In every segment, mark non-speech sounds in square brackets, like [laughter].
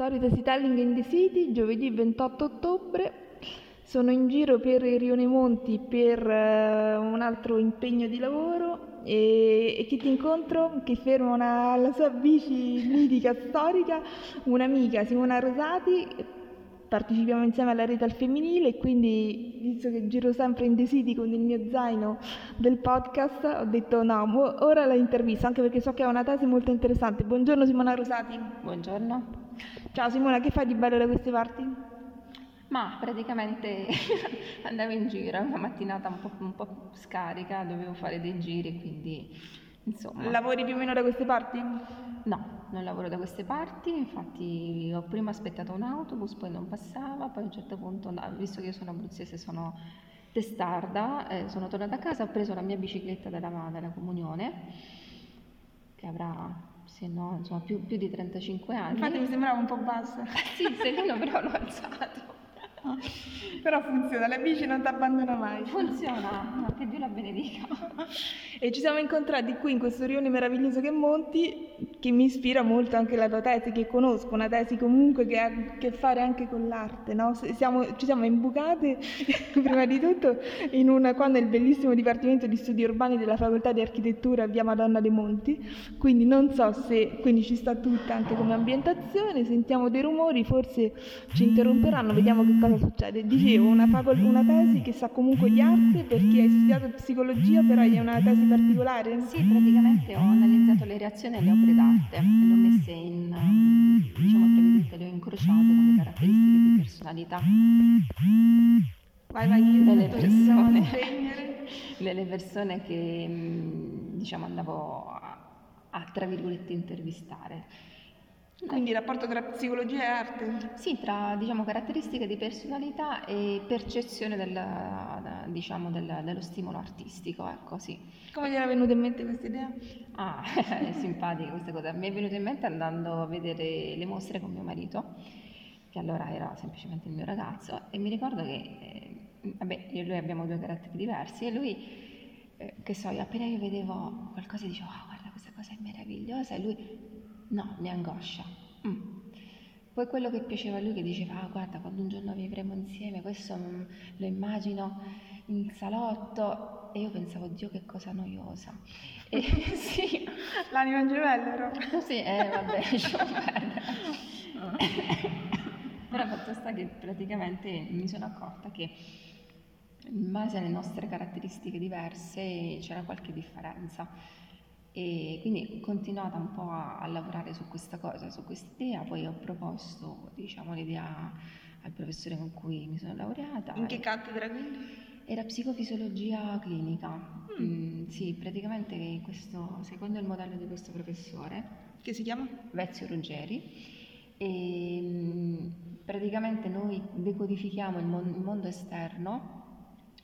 Storytelling in the City, giovedì 28 ottobre. Sono in giro per i Rione Monti per eh, un altro impegno di lavoro e, e chi ti incontro? Che ferma una, la sua bici mitica storica, un'amica, Simona Rosati, partecipiamo insieme alla rete al femminile e quindi visto che giro sempre in desiti con il mio zaino del podcast ho detto no, ora la intervista anche perché so che ha una tesi molto interessante. Buongiorno Simona Rosati. Buongiorno. Ciao Simona, che fai di bello da queste parti? Ma praticamente [laughs] andavo in giro, una mattinata un po', un po', scarica, dovevo fare dei giri, quindi insomma. Lavori più o meno da queste parti? No, non lavoro da queste parti, infatti ho prima aspettato un autobus, poi non passava, poi a un certo punto, visto che io sono abruzzese, sono testarda, eh, sono tornata a casa, ho preso la mia bicicletta della, della comunione, che avrà sì, no, insomma, più, più, di 35 anni. Infatti mi sembrava un po' bassa. [laughs] sì, il sedino però l'ho alzato. [laughs] Però funziona, la bici non ti abbandona mai. Funziona, che Dio la benedica. e ci siamo incontrati qui in questo rione meraviglioso che monti, che mi ispira molto anche la tua tesi, che conosco, una tesi comunque che ha a che fare anche con l'arte. No? Siamo, ci siamo imbucate, [laughs] prima di tutto, in una, qua nel bellissimo Dipartimento di Studi Urbani della Facoltà di Architettura via Madonna dei Monti, quindi non so se, quindi ci sta tutta anche come ambientazione, sentiamo dei rumori, forse ci interromperanno, vediamo che cosa cosa succede? Dicevo, una, facol- una tesi che sa comunque di arte perché hai studiato psicologia, però è una tesi particolare? Sì, praticamente ho analizzato le reazioni alle opere d'arte e le ho messe in, diciamo, le ho incrociate con le caratteristiche di personalità. Vai, vai, delle persone, delle persone che diciamo andavo a, a tra virgolette intervistare. Quindi il rapporto tra psicologia e arte? Sì, tra diciamo, caratteristiche di personalità e percezione del, diciamo, del, dello stimolo artistico, ecco sì. Come gli era venuta in mente questa idea? Ah, [laughs] è simpatica questa cosa. Mi è venuta in mente andando a vedere le mostre con mio marito, che allora era semplicemente il mio ragazzo, e mi ricordo che, eh, vabbè, io e lui abbiamo due caratteri diversi, e lui, eh, che so, appena io vedevo qualcosa dicevo, oh, guarda questa cosa è meravigliosa, e lui No, mi angoscia. Mm. Poi quello che piaceva a lui che diceva, ah, guarda, quando un giorno vivremo insieme, questo mm, lo immagino in salotto e io pensavo, Dio che cosa noiosa. E, [laughs] sì. L'anima gemella proprio. [laughs] Sì, eh, vabbè, [laughs] Però fatto sta che praticamente mi sono accorta che in base alle nostre caratteristiche diverse c'era qualche differenza e quindi ho continuato un po' a, a lavorare su questa cosa, su questa idea, poi ho proposto diciamo, l'idea al professore con cui mi sono laureata. In che cattedra quindi? Era psicofisiologia clinica. Mm. Mm, sì, praticamente questo, secondo il modello di questo professore. Che si chiama? Vezio Ruggeri. E, mm, praticamente noi decodifichiamo il, mon- il mondo esterno,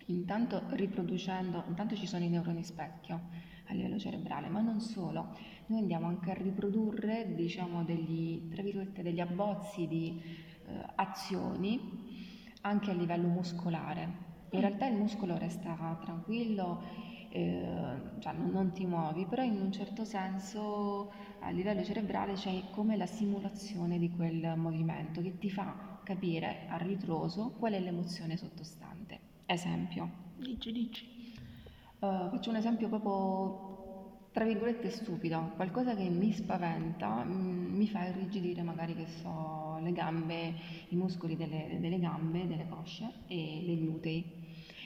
intanto riproducendo, intanto ci sono i neuroni specchio a livello cerebrale, ma non solo, noi andiamo anche a riprodurre diciamo, degli, degli abbozzi di eh, azioni anche a livello muscolare. In realtà il muscolo resta tranquillo, eh, cioè non, non, ti muovi, però in un certo senso a livello cerebrale c'è come la simulazione di quel movimento che ti fa capire a ritroso qual è l'emozione sottostante. Esempio. Dici, dici. Uh, faccio un esempio proprio tra virgolette stupido, qualcosa che mi spaventa, mh, mm, mi fa irrigidire magari che so le gambe, i muscoli delle, delle gambe, delle cosce e dei glutei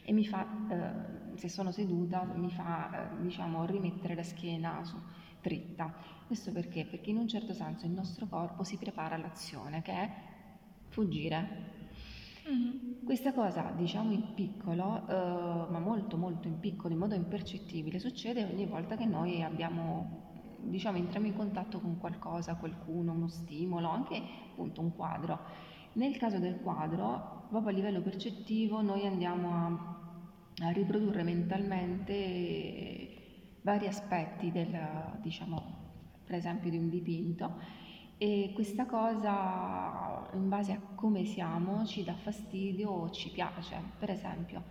e mi fa, eh, se sono seduta, mi fa eh, diciamo rimettere la schiena su, dritta. Questo perché? Perché in un certo senso il nostro corpo si prepara all'azione che è fuggire, Mm-hmm. Questa cosa, diciamo in piccolo, eh, ma molto molto in piccolo, in modo impercettibile, succede ogni volta che noi abbiamo, diciamo, entriamo in contatto con qualcosa, qualcuno, uno stimolo, anche appunto un quadro. Nel caso del quadro, proprio a livello percettivo, noi andiamo a, a riprodurre mentalmente vari aspetti del, diciamo, per esempio di un dipinto e questa cosa, in base a come siamo, ci dà fastidio o ci piace. Per esempio,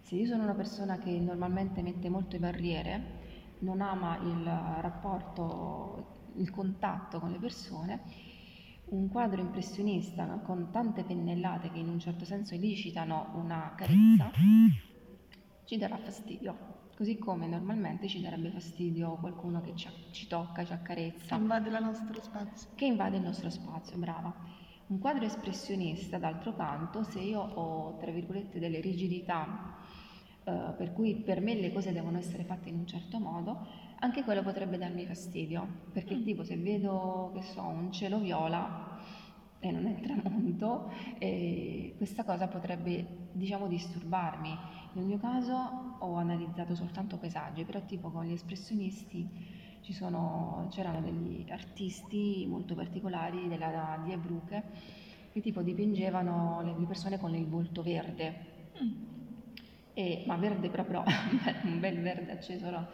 se io sono una persona che normalmente mette molte barriere, non ama il rapporto, il contatto con le persone, un quadro impressionista con tante pennellate che in un certo senso elicitano una carezza ci darà fastidio. Così come normalmente ci darebbe fastidio qualcuno che ci, ci tocca, ci accarezza. Che invade il nostro spazio. Che invade il nostro spazio, brava. Un quadro espressionista, d'altro canto, se io ho, tra virgolette, delle rigidità, eh, per cui per me le cose devono essere fatte in un certo modo, anche quello potrebbe darmi fastidio, perché mm. tipo se vedo, che so, un cielo viola e non è il tramonto, eh, questa cosa potrebbe, diciamo, disturbarmi. Nel mio caso ho analizzato soltanto paesaggi, però tipo con gli espressionisti sono, c'erano degli artisti molto particolari della Die Bruche che tipo dipingevano le persone con il volto verde, mm. e, ma verde proprio, [laughs] un bel verde acceso, no?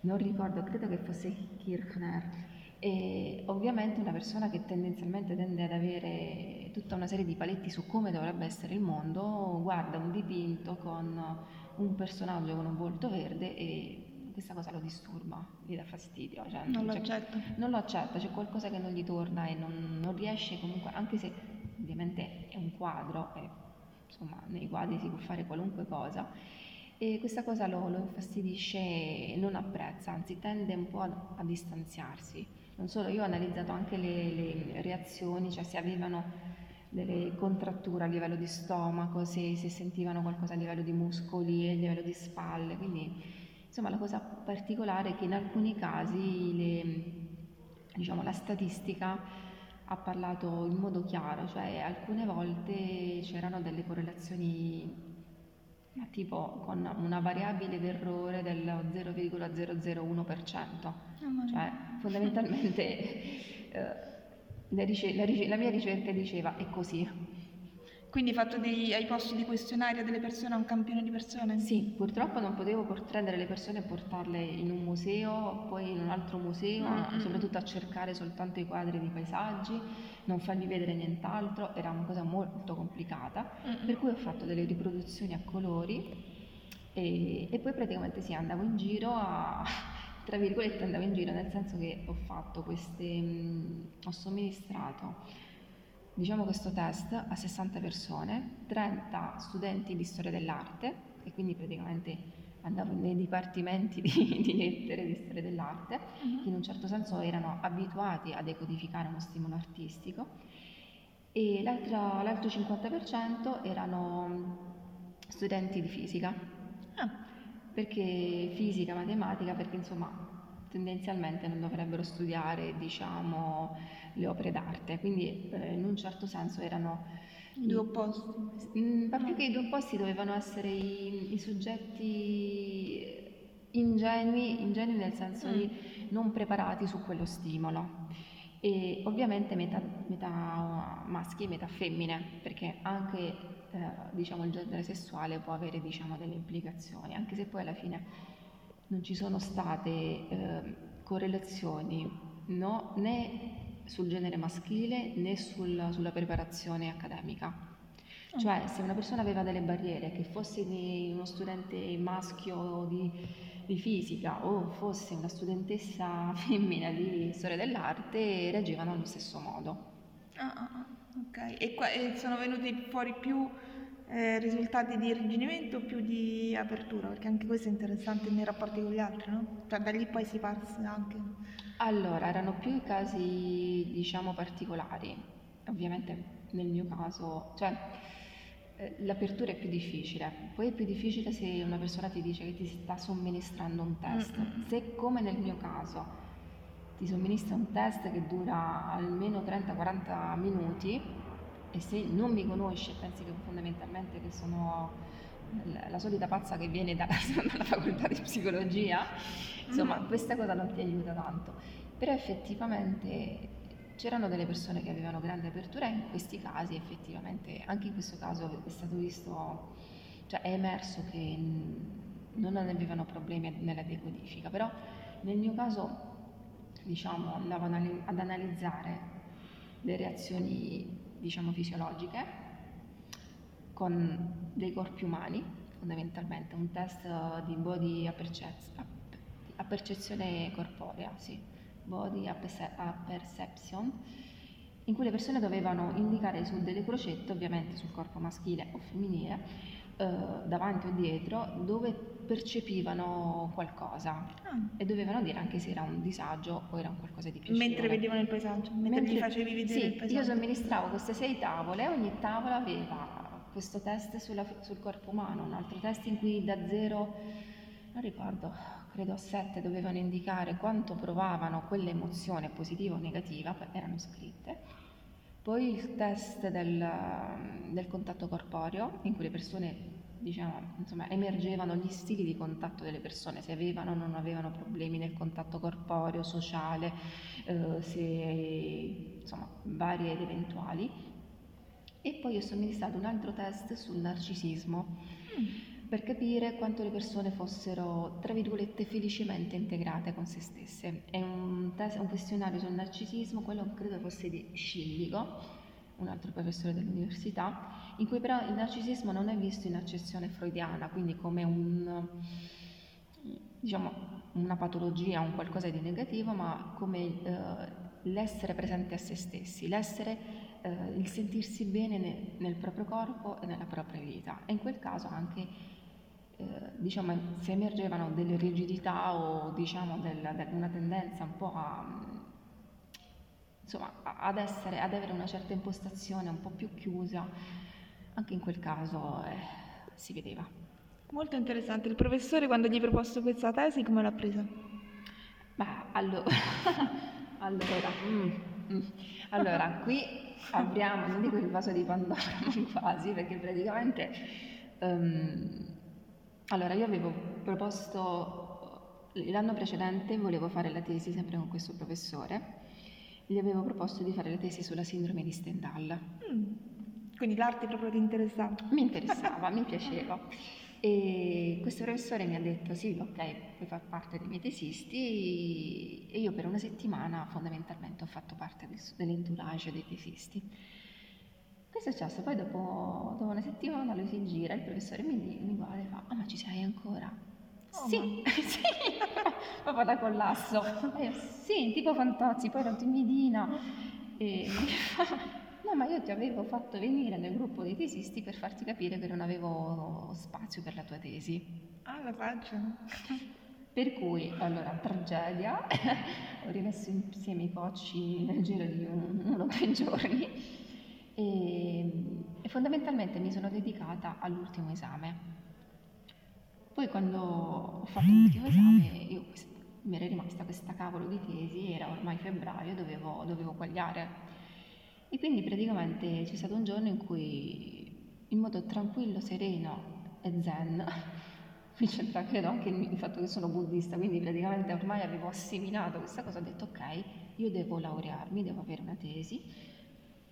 non ricordo, credo che fosse Kirchner. E ovviamente una persona che tendenzialmente tende ad avere tutta una serie di paletti su come dovrebbe essere il mondo, guarda un dipinto con un personaggio con un volto verde e questa cosa lo disturba, gli dà fastidio. Cioè, non lo accetta. Non lo accetta, c'è qualcosa che non gli torna e non, non riesce comunque, anche se ovviamente è un quadro e insomma nei quadri si può fare qualunque cosa e questa cosa lo, lo infastidisce e non apprezza, anzi tende un po' a, a distanziarsi. Non solo, io ho analizzato anche le, le, reazioni, cioè se avevano delle contratture a livello di stomaco, se, se sentivano qualcosa a livello di muscoli, a livello di spalle, quindi insomma la cosa particolare è che in alcuni casi le, diciamo, la statistica ha parlato in modo chiaro, cioè alcune volte c'erano delle correlazioni tipo con una variabile d'errore del 0,001%, oh, cioè fondamentalmente [laughs] eh, la, rice- la, rice- la mia ricerca diceva è così. Quindi hai, fatto dei, hai posto dei questionari a delle persone, a un campione di persone? Sì, purtroppo non potevo prendere le persone e portarle in un museo, poi in un altro museo, mm-hmm. soprattutto a cercare soltanto i quadri di paesaggi, non fargli vedere nient'altro, era una cosa molto complicata, mm-hmm. per cui ho fatto delle riproduzioni a colori e, e poi praticamente sì, andavo in giro a [laughs] tra virgolette andavo in giro nel senso che ho fatto queste, mh, ho somministrato diciamo questo test a 60 persone, 30 studenti di storia dell'arte, e quindi praticamente andavo nei dipartimenti di, [laughs] di lettere di storia dell'arte, uh-huh. che in un certo senso erano abituati a decodificare uno stimolo artistico, e l'altro, l'altro 50% erano studenti di fisica, ah. perché fisica, matematica, perché insomma tendenzialmente non dovrebbero studiare diciamo, le opere d'arte, quindi eh, in un certo senso erano due opposti. Mm, ma più che i due opposti dovevano essere i, i soggetti ingenui, ingenui nel senso mm. di non preparati su quello stimolo. E ovviamente metà, metà maschi e metà femmine, perché anche eh, diciamo, il genere sessuale può avere diciamo, delle implicazioni, anche se poi alla fine non ci sono state eh, correlazioni no, né sul genere maschile né sul, sulla preparazione accademica. Cioè se una persona aveva delle barriere, che fosse uno studente maschio di, di fisica o fosse una studentessa [laughs] femmina di storia dell'arte, reagivano allo stesso modo. Ah, ah, ah ok. E, qua, e sono venuti fuori più eh, risultati di irrigidimento o più di apertura? Perché anche questo è interessante nei rapporti con gli altri, no? Cioè da lì poi si passa anche. Allora, erano più i casi, diciamo, particolari. Ovviamente nel mio caso, cioè eh, l'apertura è più difficile. Poi è più difficile se una persona ti dice che ti sta somministrando un test. Se come nel mio caso ti somministra un test che dura almeno 30-40 minuti, e se non mi conosci e pensi che fondamentalmente che sono la solita pazza che viene dalla, [laughs] dalla facoltà di psicologia, insomma mm. questa cosa non ti aiuta tanto. Però effettivamente c'erano delle persone che avevano grande apertura e in questi casi effettivamente, anche in questo caso è stato visto, cioè è emerso che non avevano problemi nella decodifica, però nel mio caso diciamo andavo ad analizzare le reazioni diciamo fisiologiche con dei corpi umani fondamentalmente, un test di body a, percez- percezione corporea, sì, body a, perception in cui le persone dovevano indicare su delle crocette, ovviamente sul corpo maschile o femminile, eh, davanti o dietro, dove percepivano qualcosa Ah. e dovevano dire anche se era un disagio o era un qualcosa di piacevole. Mentre vedevano il paesaggio, mentre, gli facevi vedere sì, il paesaggio. io somministravo queste sei tavole, ogni tavola aveva questo test sulla- sul corpo umano, un altro test in cui da zero, non ricordo, credo a sette dovevano indicare quanto provavano quell'emozione positiva o negativa, erano scritte. Poi il test del, del contatto corporeo, in cui le persone diciamo, insomma, emergevano gli stili di contatto delle persone, se avevano o non avevano problemi nel contatto corporeo, sociale, eh, se insomma, vari ed eventuali. E poi ho somministrato un altro test sul narcisismo per capire quanto le persone fossero, tra virgolette, felicemente integrate con se stesse. È un, test, un questionario sul narcisismo, quello credo fosse di Scilligo, un altro professore dell'università, in cui però il narcisismo non è visto in accezione freudiana, quindi come un, diciamo, una patologia, un qualcosa di negativo, ma come eh, l'essere presente a se stessi, l'essere, eh, il sentirsi bene ne- nel proprio corpo e nella propria vita. E in quel caso anche, eh, diciamo, se emergevano delle rigidità o diciamo del- del- una tendenza un po' a insomma, ad, essere, ad avere una certa impostazione un po' più chiusa, anche in quel caso eh, si vedeva. Molto interessante. Il professore quando gli hai proposto questa tesi come l'ha presa? Ma allora, [laughs] allora, mm, mm. allora, qui apriamo, non dico il vaso di Pandora, [laughs] ma quasi, perché praticamente, ehm, allora io avevo proposto, l'anno precedente volevo fare la tesi sempre con questo professore, gli avevo proposto di fare la tesi sulla sindrome di Stendhal. Mm. Quindi l'arte proprio ti interessava. Mi interessava, mi piaceva. E questo professore mi ha detto: Sì, ok, puoi far parte dei miei tesisti. E io per una settimana fondamentalmente ho fatto parte del, dell'entourage dei tesisti. Questo è successo, poi dopo, dopo una settimana lui si gira, il professore mi, mi guarda e fa: Ah, ma ci sei ancora? Oh, sì, [laughs] sì, proprio da collasso. E io, sì, tipo Fantozzi, poi ero timidina. E [laughs] no, ma io ti avevo fatto venire nel gruppo dei tesisti per farti capire che non avevo spazio per la tua tesi. Ah, la faccio. Per cui, allora, tragedia, [laughs] ho rimesso insieme i cocci nel giro di un- uno o due giorni e, e fondamentalmente mi sono dedicata all'ultimo esame. Poi quando ho fatto l'ultimo esame, io mi era rimasta questa cavolo di tesi, era ormai febbraio, dovevo, dovevo quagliare. E quindi praticamente c'è stato un giorno in cui, in modo tranquillo, sereno e zen, [laughs] qui c'entra credo anche il fatto che sono buddista, quindi praticamente ormai avevo assimilato questa cosa, ho detto ok, io devo laurearmi, devo avere una tesi,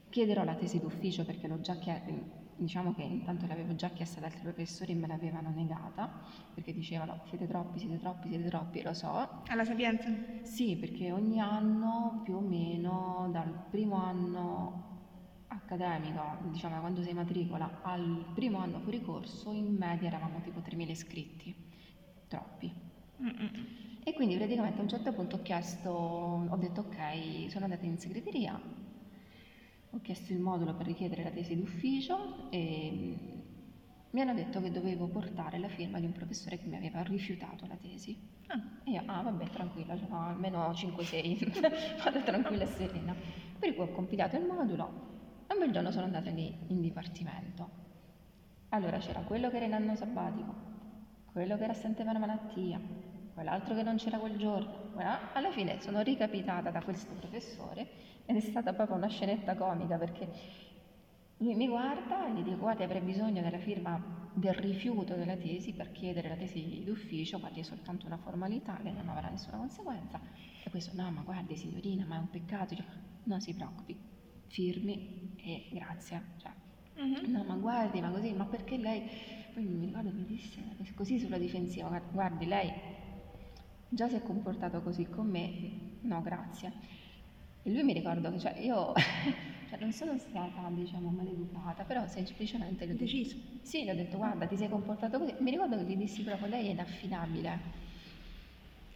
chiederò la tesi d'ufficio perché l'ho già chiesto, diciamo che intanto l'avevo già chiesta ad altri professori e me l'avevano negata, perché dicevano siete troppi, siete troppi, siete troppi, lo so, Alla Sapienza? sì, perché ogni anno più o meno dal primo anno accademico, diciamo da quando sei matricola, al primo anno fuori corso, in media eravamo tipo 3.000 iscritti, troppi. Mm-mm. E quindi praticamente a un certo punto ho chiesto, ho detto ok, sono andata in segreteria, ho chiesto il modulo per richiedere la tesi d'ufficio e mm, mi hanno detto che dovevo portare la firma di un professore che mi aveva rifiutato la tesi. Ah, E io, ah vabbè, tranquilla, n'ho almeno 5-6, [laughs] vado tranquilla e serena. Per cui ho compilato il modulo e un bel giorno sono andata lì in dipartimento. Allora c'era quello che era in anno sabbatico, quello che era assente per una malattia, quell'altro che non c'era quel giorno. Voilà. Alla fine sono ricapitata da questo professore ed è stata proprio una scenetta comica perché lui mi guarda e gli dico guardi avrei bisogno della firma del rifiuto della tesi per chiedere la tesi d'ufficio, guardi è soltanto una formalità che non avrà nessuna conseguenza. E questo no ma guardi signorina ma è un peccato, Io, non si preoccupi, firmi e grazie. Cioè, mhm. No, ma guardi, ma così, ma perché lei? Poi mi ricordo mi disse così sulla difensiva, "Guardi, guardi, lei già si è comportato così con me, no, grazie. E lui mi ricordo che, cioè, io [laughs] cioè, non sono stata, diciamo, maleducata, però semplicemente le ho Deciso. sì, le ho detto, guarda, ti sei comportato così. Mi ricordo che gli dissi proprio, lei è inaffidabile.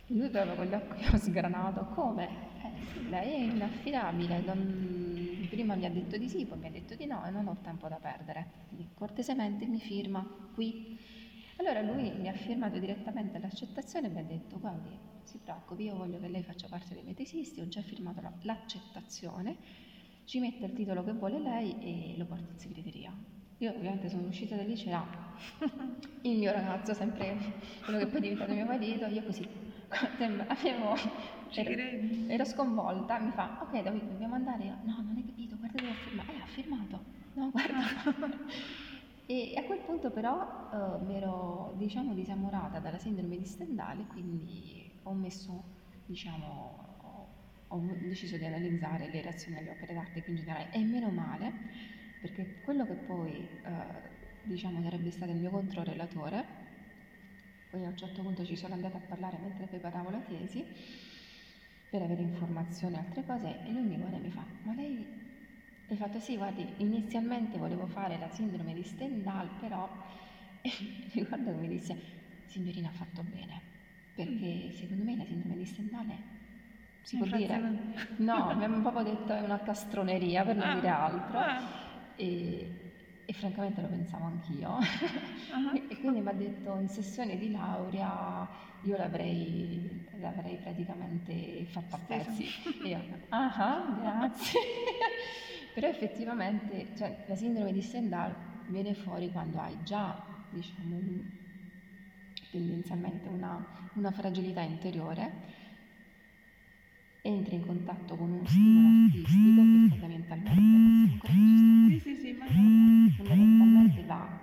Lui proprio con gli occhi [laughs] ho sgranato, come? Eh, sì, lei è inaffidabile, non- prima mi ha detto di sì, poi mi ha detto di no e non ho tempo da perdere. Quindi cortesemente mi firma qui. Allora lui mi ha firmato direttamente l'accettazione e mi ha detto guardi, si preoccupi, io voglio che lei faccia parte dei miei tesisti, ho già firmato la- l'accettazione, ci mette il titolo che vuole lei e lo porta in segreteria. Io ovviamente sono uscita da lì, c'era [laughs] il mio ragazzo, sempre quello che poi è diventato mio marito, io così [laughs] avevo, ero, ero sconvolta, mi fa, ok Davide, dobbiamo andare? Io, no, non hai capito, guarda dove ha firmato. Eh, ha firmato. No, guarda. [laughs] e a quel punto però eh, mi ero, diciamo, disamorata dalla sindrome di Stendhal, quindi ho messo, diciamo, ho, deciso di analizzare le reazioni alle opere d'arte più in generale, e meno male, perché quello che poi, eh, diciamo, sarebbe stato il mio controrelatore, poi a un certo punto ci sono andata a parlare mentre preparavo la tesi per avere informazioni e altre cose e lui mi guarda e mi fa, ma lei... E ho fatto sì, guardi, inizialmente volevo fare la sindrome di Stendhal, però [laughs] mi ricordo che mi disse, signorina ha fatto bene, perché secondo me la sindrome di Stendhal è- si può dire, Infrazione. [laughs] no, mi hanno proprio detto è una castroneria per non Ah, dire altro ah, e, e francamente lo pensavo anch'io. [laughs] ah. E, e quindi mi ha detto in sessione di laurea io l'avrei, l'avrei praticamente fatta a pezzi. E io, ah, ah, grazie. Però effettivamente cioè, la sindrome di Stendhal viene fuori quando hai già, diciamo, tendenzialmente una, una fragilità interiore, entri in contatto con uno stimolo artistico che fondamentalmente, sta Sì, sì, sì, ma... fondamentalmente va a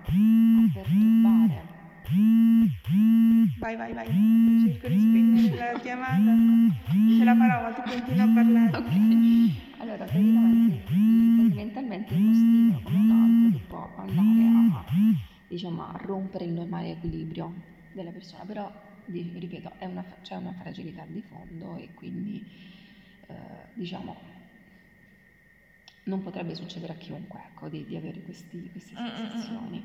perturbare. Vai, vai, vai. Cerco di spegnere la chiamata. Normale equilibrio della persona, però ripeto, una, c'è una fragilità di fondo e quindi eh, diciamo non potrebbe succedere a chiunque ecco, di, di avere questi- queste mm, mm, mm. sensazioni.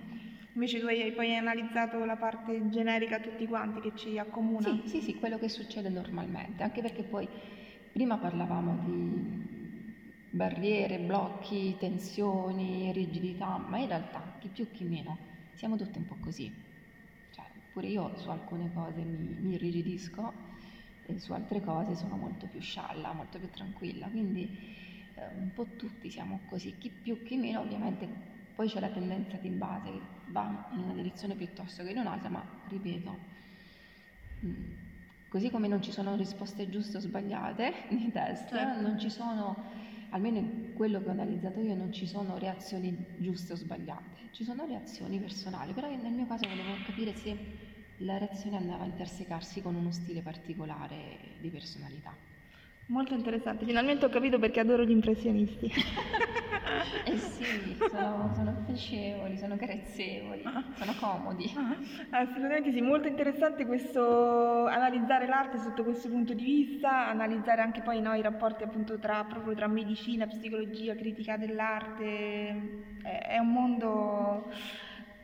Invece tu hai poi analizzato la parte generica tutti quanti che ci accomuna. Sì, sì, sì, quello che succede normalmente, anche perché poi prima parlavamo di barriere, blocchi, tensioni, rigidità, ma in realtà chi più chi meno siamo tutti un po' così. Cioè, pure io su alcune cose mi, mi irrigidisco e su altre cose sono molto più scialla, molto più tranquilla, quindi eh, un po' tutti siamo così, chi più chi meno ovviamente poi c'è la tendenza di base che va in una direzione piuttosto che in un'altra, ma ripeto, mm, così come non ci sono risposte giuste o sbagliate [laughs] nei test, Certo. non ci sono, almeno in quello che ho analizzato io, non ci sono reazioni giuste o sbagliate, ci sono reazioni personali, però nel mio caso volevo capire se la reazione andava a intersecarsi con uno stile particolare di personalità. Molto interessante. Finalmente ho capito perché adoro gli impressionisti. [laughs] Eh sì, sono, sono piacevoli, sono carezzevoli, sono comodi. Assolutamente sì, molto interessante questo analizzare l'arte sotto questo punto di vista, analizzare anche poi no, i rapporti appunto tra, proprio tra medicina, psicologia, critica dell'arte. È, è un mondo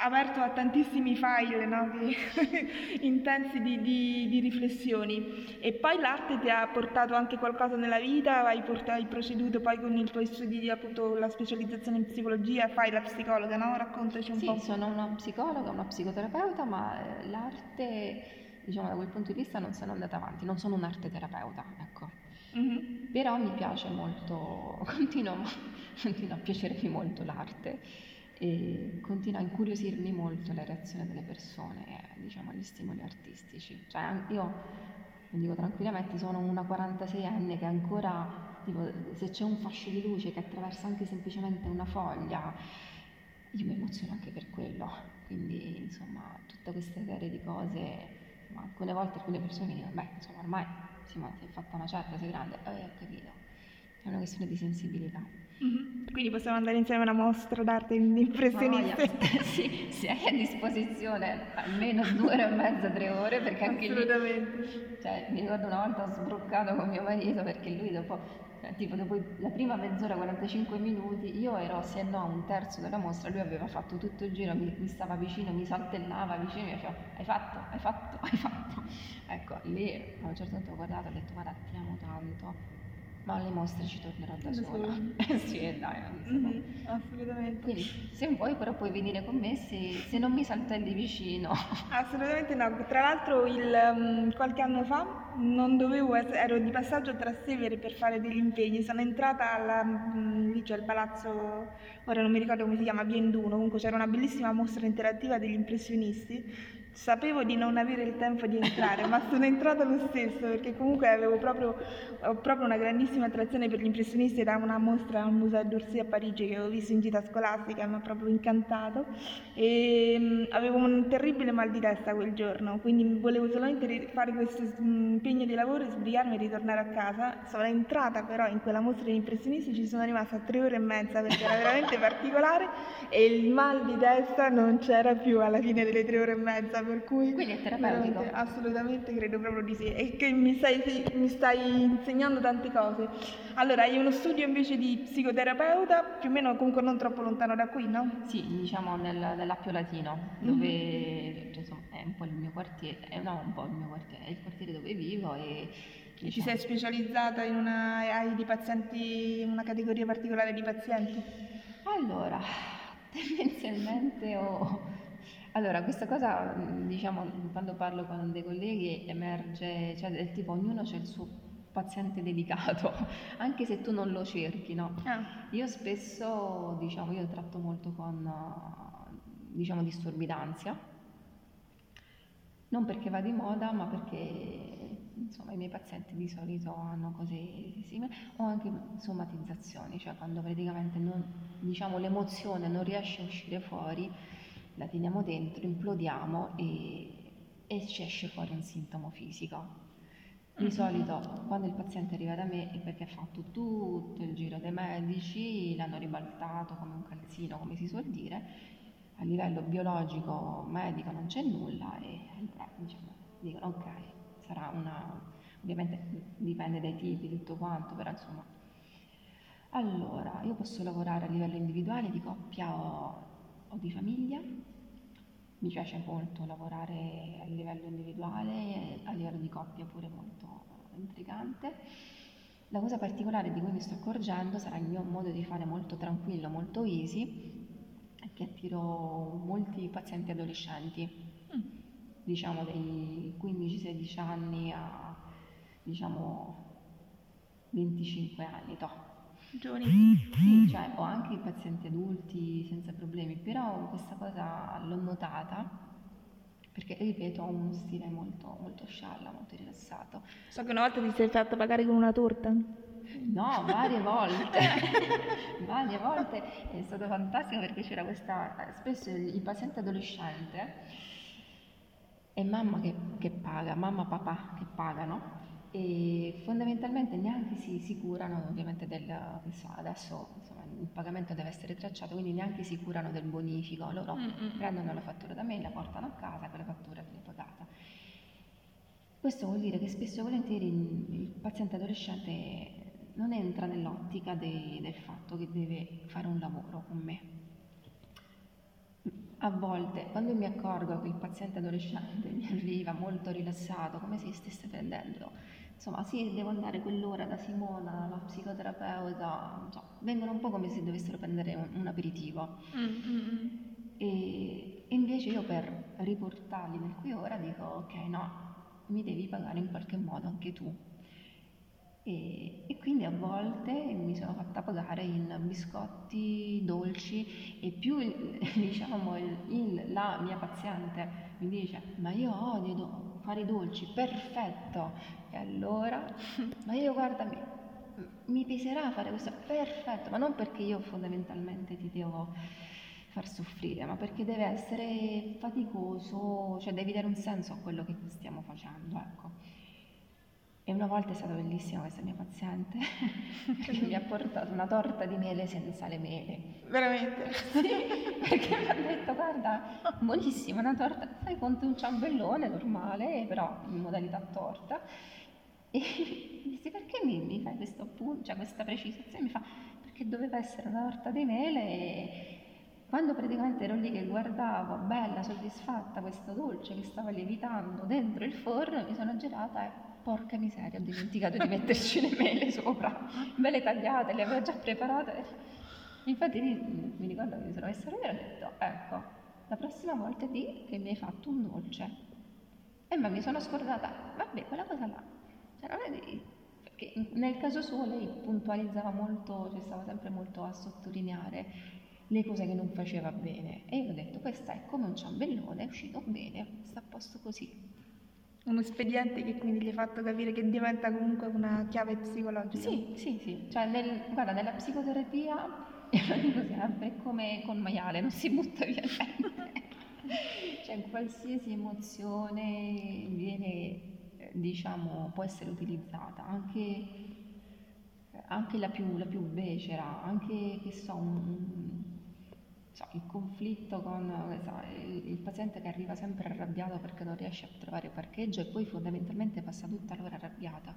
aperto a tantissimi file no, che- [laughs] intensi di, di- di riflessioni. E poi l'arte ti ha portato anche qualcosa nella vita, hai, portato- hai proceduto poi con i tuoi studi di appunto la specializzazione in psicologia, fai la psicologa, no? Raccontaci un Sì, po'. sono una psicologa, una psicoterapeuta, ma eh, l'arte, diciamo da quel punto di vista non sono andata avanti, non sono un'arte terapeuta, ecco. Mhm. Però mi piace molto, [laughs] continua, continua a piacermi molto l'arte e continua a incuriosirmi molto la reazione delle persone, eh, diciamo, agli stimoli artistici. Cioè, io, lo dico tranquillamente, sono una 46enne che ancora, tipo, se c'è un fascio di luce che attraversa anche semplicemente una foglia, io mi emoziono anche per quello. Quindi, insomma, tutta questa serie di cose, ma alcune volte alcune persone mi dicono, beh, insomma, ormai si è fatta una certa, sei grande, eh, ho capito. È una questione di sensibilità. Mhm. Quindi possiamo andare insieme a una mostra d'arte. Ma voglia. [laughs] sì, se hai a disposizione almeno due ore e mezza, tre ore, perché anche lì Assolutamente. cioè, mi ricordo una volta ho sbroccato con mio marito perché lui dopo, eh, tipo dopo la prima mezz'ora, 45 minuti, io ero se no un terzo della mostra, lui aveva fatto tutto il giro, mi, mi stava vicino, mi saltellava vicino, mi diceva hai fatto, hai fatto, [laughs] hai fatto. Ecco, lì a un certo punto ho guardato e ho detto guarda ti amo tanto, ma alle mostre ci tornerò da Da sola. sola. [laughs] Eh sì, e dai. Mhm, assolutamente. Quindi se vuoi però puoi venire con me se, se non mi saltelli vicino. [laughs] Assolutamente no. Tra l'altro il, um, qualche anno fa non dovevo essere, ero di passaggio a Trastevere per fare degli impegni. Sono entrata alla, mm, lì c'è il palazzo, ora non mi ricordo come si chiama, Vienduno, comunque c'era una bellissima mostra interattiva degli impressionisti Sapevo di non avere il tempo di entrare, ma sono entrata lo stesso perché comunque avevo proprio, proprio una grandissima attrazione per gli impressionisti da una mostra al Museo d'Orsay a Parigi che avevo visto in gita scolastica, mi ha proprio incantato e mh, avevo un terribile mal di testa quel giorno, quindi volevo solamente fare questo impegno di lavoro, sbrigarmi e ritornare a casa. Sono entrata però in quella mostra degli impressionisti, ci sono rimasta tre ore e mezza perché era veramente particolare e il mal di testa non c'era più alla fine delle tre ore e mezza per cui Quindi è terapeutico? Assolutamente credo proprio di sì e che mi stai, mi stai insegnando tante cose. Allora, hai uno studio invece di psicoterapeuta, più o meno comunque non troppo lontano da qui, no? Sì, diciamo nel, nell'Appio Latino, dove mm-hmm. cioè, insomma, è un po' il mio quartiere, eh, no un po' il mio quartiere, è il quartiere dove vivo e... E ci sei specializzata in una, hai di pazienti, una categoria particolare di pazienti? Allora, [laughs] tendenzialmente ho allora, questa cosa, diciamo, quando parlo con dei colleghi emerge, cioè del tipo ognuno c'è il suo paziente dedicato, [laughs] anche se tu non lo cerchi, no? Ah. Io spesso, diciamo, io tratto molto con, diciamo, disturbi d'ansia, non perché va di moda, ma perché, insomma, i miei pazienti di solito hanno cose simili, o anche somatizzazioni, cioè quando praticamente non, diciamo, l'emozione non riesce a uscire fuori, la teniamo dentro, implodiamo e, e ci esce fuori un sintomo fisico. Di mm-hmm. solito quando il paziente arriva da me è perché ha fatto tutto il giro dei medici, l'hanno ribaltato come un calzino, come si suol dire, a livello biologico, medico non c'è nulla e allora diciamo, dicono ok, sarà una... ovviamente dipende dai tipi, tutto quanto, però insomma... Allora, io posso lavorare a livello individuale, di coppia o o di famiglia. Mi piace molto lavorare a livello individuale, a livello di coppia pure molto intrigante. La cosa particolare di cui mi sto accorgendo sarà il mio modo di fare molto tranquillo, molto easy, che attiro molti pazienti adolescenti, mm. diciamo dai 15-16 anni a diciamo 25 anni. Toh Giovani. Sì, cioè ho anche i pazienti adulti senza problemi, però questa cosa l'ho notata perché ripeto ho uno stile molto, molto scialla, molto rilassato. So che una volta ti sei fatto pagare con una torta. No, varie volte, [laughs] varie volte è stato fantastico perché c'era questa, spesso il paziente adolescente e mamma che, che paga, mamma papà che pagano e fondamentalmente neanche si, si curano ovviamente del, adesso insomma, il pagamento deve essere tracciato, quindi neanche si curano del bonifico, loro Mm-mm. prendono la fattura da me, la portano a casa, quella fattura viene pagata. Questo vuol dire che spesso e volentieri il paziente adolescente non entra nell'ottica de, del fatto che deve fare un lavoro con me. A volte, quando mi accorgo che il paziente adolescente mi arriva molto rilassato, come se stesse prendendo insomma sì, devo andare quell'ora da Simona, la psicoterapeuta, cioè, vengono un po' come se dovessero prendere un, un aperitivo. Mm-hmm. E, e, invece io per riportarli nel qui ora dico ok no, mi devi pagare in qualche modo anche tu. E, e, quindi a volte mi sono fatta pagare in biscotti, dolci e più [laughs] diciamo il, il, la mia paziente mi dice ma io odio fare i dolci, perfetto, e allora, [laughs] ma io guarda, mi, mi peserà fare questo, perfetto, ma non perché io fondamentalmente ti devo far soffrire, ma perché deve essere faticoso, cioè devi dare un senso a quello che stiamo facendo, ecco. E una volta è stata bellissima questa mia paziente [laughs] [laughs] che mi ha portato una torta di mele senza le mele. Veramente? [laughs] Sì, perché mi ha detto guarda, buonissima una torta, fai conto un ciambellone normale, però in modalità torta e mi disse perché mi, mi fai questo appunto, cioè questa precisazione? Mi fa perché doveva essere una torta di mele e quando praticamente ero lì che guardavo, bella, soddisfatta, questo dolce che stava lievitando dentro il forno, mi sono girata e porca miseria, ho dimenticato di metterci le mele sopra, belle tagliate, le avevo già preparate. Infatti lì, mi ricordo che mi sono messa ridere e ho detto, ecco, la prossima volta di che mi hai fatto un dolce. E ma mi sono scordata, vabbè, quella cosa là. Cioè, non è di... perché nel caso suo lei puntualizzava molto, cioè stava sempre molto a sottolineare le cose che non faceva bene. E io ho detto, questa è come un ciambellone, è uscito bene, sta a posto così. Un espediente che quindi gli ha fatto capire che diventa comunque una chiave psicologica. Sì, sì, sì. Cioè, nel- guarda, nella psicoterapia, io lo dico sempre, è come col maiale, non si butta via niente. Cioè, qualsiasi emozione viene, eh, diciamo, può essere utilizzata, anche, anche la più, la più becera, anche, che so, un- so, il conflitto con so, il, il paziente che arriva sempre arrabbiato perché non riesce a trovare parcheggio e poi fondamentalmente passa tutta l'ora arrabbiata.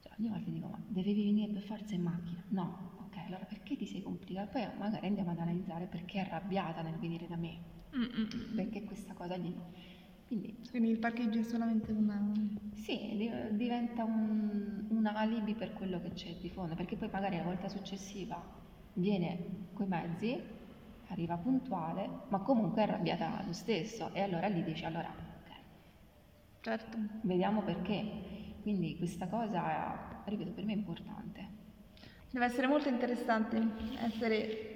Cioè, ogni volta dico, ma devi venire per forza in macchina? No, ok, allora perché ti sei complicato? Poi magari andiamo ad analizzare perché è arrabbiata nel venire da me, Mm, mm, mm. perché questa cosa gli... Quindi Quindi il parcheggio è solamente una... sì, di- diventa un, un alibi per quello che c'è di fondo, perché poi magari la volta successiva viene coi mezzi, arriva puntuale, ma comunque è arrabbiata lo stesso e allora lì dici allora, ok, Certo. vediamo perché. Quindi questa cosa, ripeto, per me è importante. Deve essere molto interessante essere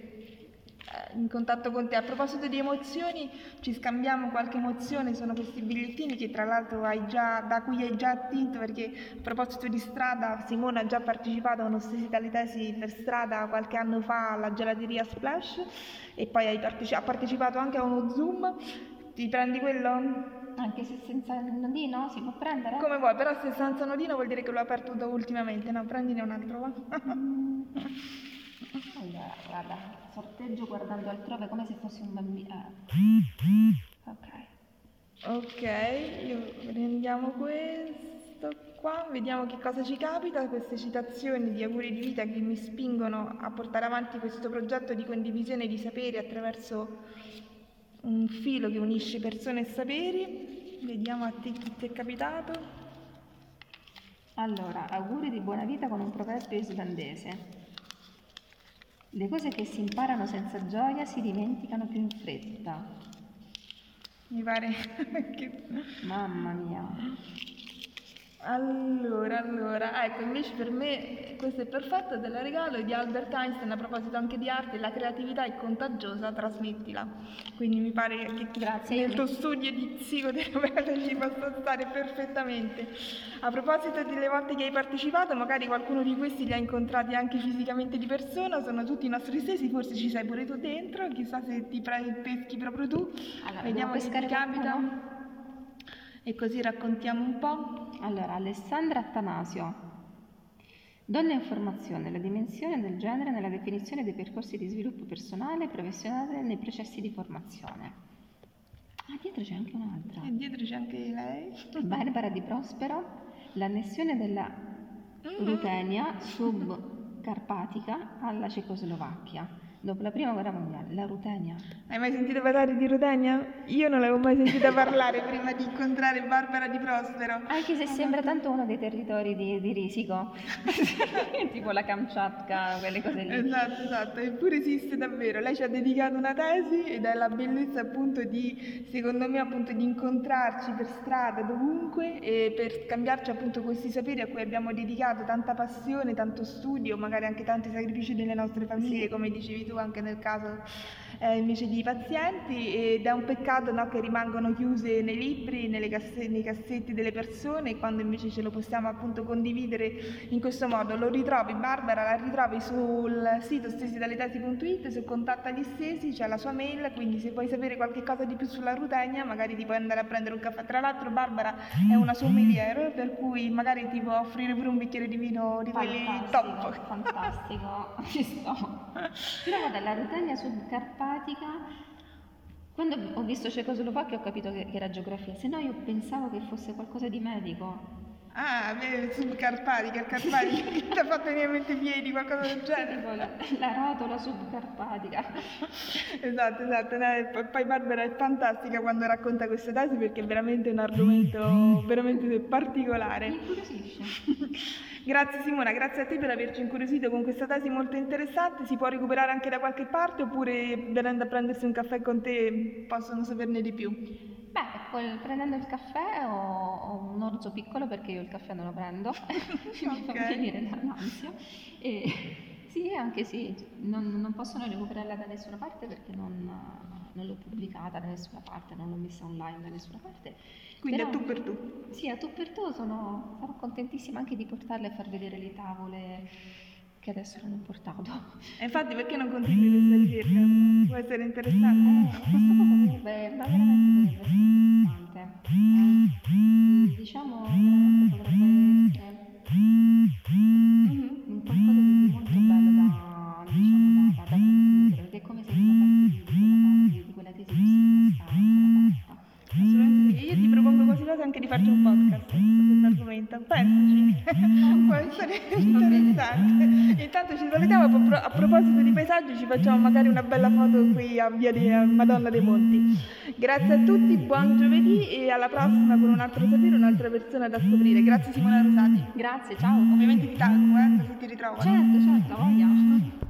in contatto con te. A proposito di emozioni, ci scambiamo qualche emozione, sono questi bigliettini che tra l'altro hai già, da cui hai già attinto perché a proposito di strada, Simone ha già partecipato a un'ostesia dalle tesi per strada qualche anno fa alla gelateria Splash e poi parteci- ha partecipato anche a uno Zoom. Ti prendi quello? Anche se senza nodino si può prendere? Come vuoi, però se senza nodino vuol dire che l'ho aperto da ultimamente, no? Prendine un altro, va? [laughs] Allora, guarda, sorteggio guardando altrove come se fossi un bambino. Ok. Ok, prendiamo questo qua, vediamo che cosa ci capita, queste citazioni di auguri di vita che mi spingono a portare avanti questo progetto di condivisione di saperi attraverso un filo che unisce persone e saperi. Vediamo a te chi ti è capitato. Allora, auguri di buona vita con un proverbio islandese. Le cose che si imparano senza gioia si dimenticano più in fretta. Mi pare [laughs] che... Mamma mia. Allora, allora, ecco, invece per me questo è perfetto, te la regalo, è di Albert Einstein, a proposito anche di arte, la creatività è contagiosa, trasmettila. Quindi mi pare che Grazie. nel tuo studio di psicoterapeuta ci possa stare perfettamente. A proposito delle volte che hai partecipato, magari qualcuno di questi li ha incontrati anche fisicamente di persona, sono tutti i nostri stessi, forse ci sei pure tu dentro, chissà se ti peschi proprio tu. Allora, Vediamo se ti capita. qualcuno? E così raccontiamo un po'. Allora, Alessandra Attanasio. Donna in formazione, la dimensione del genere nella definizione dei percorsi di sviluppo personale e professionale nei processi di formazione. Ah, dietro c'è anche un'altra. E dietro c'è anche lei. [laughs] Barbara Di Prospero, l'annessione della Rutenia subcarpatica alla Cecoslovacchia. Dopo la prima guerra mondiale, la Rutenia. Hai mai sentito parlare di Rutenia? Io non l'avevo mai sentita [laughs] parlare prima di incontrare Barbara Di Prospero. Anche se sembra tanto uno dei territori di, di Risico, [laughs] [laughs] tipo la Kamchatka, quelle cose lì. Esatto, esatto, eppure esiste davvero. Lei ci ha dedicato una tesi ed è la bellezza appunto di, secondo me, appunto di incontrarci per strada, dovunque e per scambiarci appunto questi saperi a cui abbiamo dedicato tanta passione, tanto studio, magari anche tanti sacrifici delle nostre famiglie, come dicevi tu anche nel caso eh, invece di pazienti ed è un peccato no, che rimangono chiuse nei libri, nelle casse- nei cassetti delle persone quando invece ce lo possiamo appunto condividere in questo modo. Lo ritrovi, Barbara la ritrovi sul sito stesidalitesi.it, su Contatta gli stesi, c'è la sua mail, quindi se vuoi sapere qualche cosa di più sulla Rutenia magari ti puoi andare a prendere un caffè. Tra l'altro Barbara è una sommelier per cui magari ti può offrire pure un bicchiere di vino di quelli top. fantastico, ci sto. Però [laughs] guarda, la Rutenia subcarpatica, quando ho visto Cecoslovacchia ho capito che, che era geografia, se no io pensavo che fosse qualcosa di medico. Ah, beh, subcarpatica, carpatica, [laughs] che ti ha fatto venire in mente i piedi, qualcosa del genere. Tipo la, la rotola subcarpatica. Esatto, esatto. no, poi- Barbara è fantastica quando racconta queste tesi perché è veramente un argomento [laughs] veramente Mi particolare. incuriosisce. [laughs] Grazie Simona, grazie a te per averci incuriosito con questa tesi molto interessante. Si può recuperare anche da qualche parte oppure venendo a prendersi un caffè con te possono saperne di più? Beh, poi prendendo il caffè ho, ho un orzo piccolo perché io il caffè non lo prendo, [laughs] mi fa venire dall'ansia. E sì, anche sì, non, non possono recuperarla da nessuna parte perché non, non l'ho pubblicata da nessuna parte, non l'ho messa online da nessuna parte. Quindi Però- è tu per tu. Sì, a tu per tu sono, sarò contentissima anche di portarle a far vedere le tavole che adesso non ho portato. E infatti perché non continui questa ricerca? Può essere Eh, interessante. questa cosa potrebbe, ma veramente potrebbe essere interessante. Eh, diciamo, veramente potrebbe essere paesaggi ci facciamo magari una bella foto qui a Via di a Madonna dei Monti. Grazie a tutti, buon giovedì e alla prossima con un altro sapere, un'altra persona da scoprire. Grazie Simona Rosati. Grazie, ciao. Ovviamente ti taggo, eh, così ti ritrovo. Certo, certo, voglia.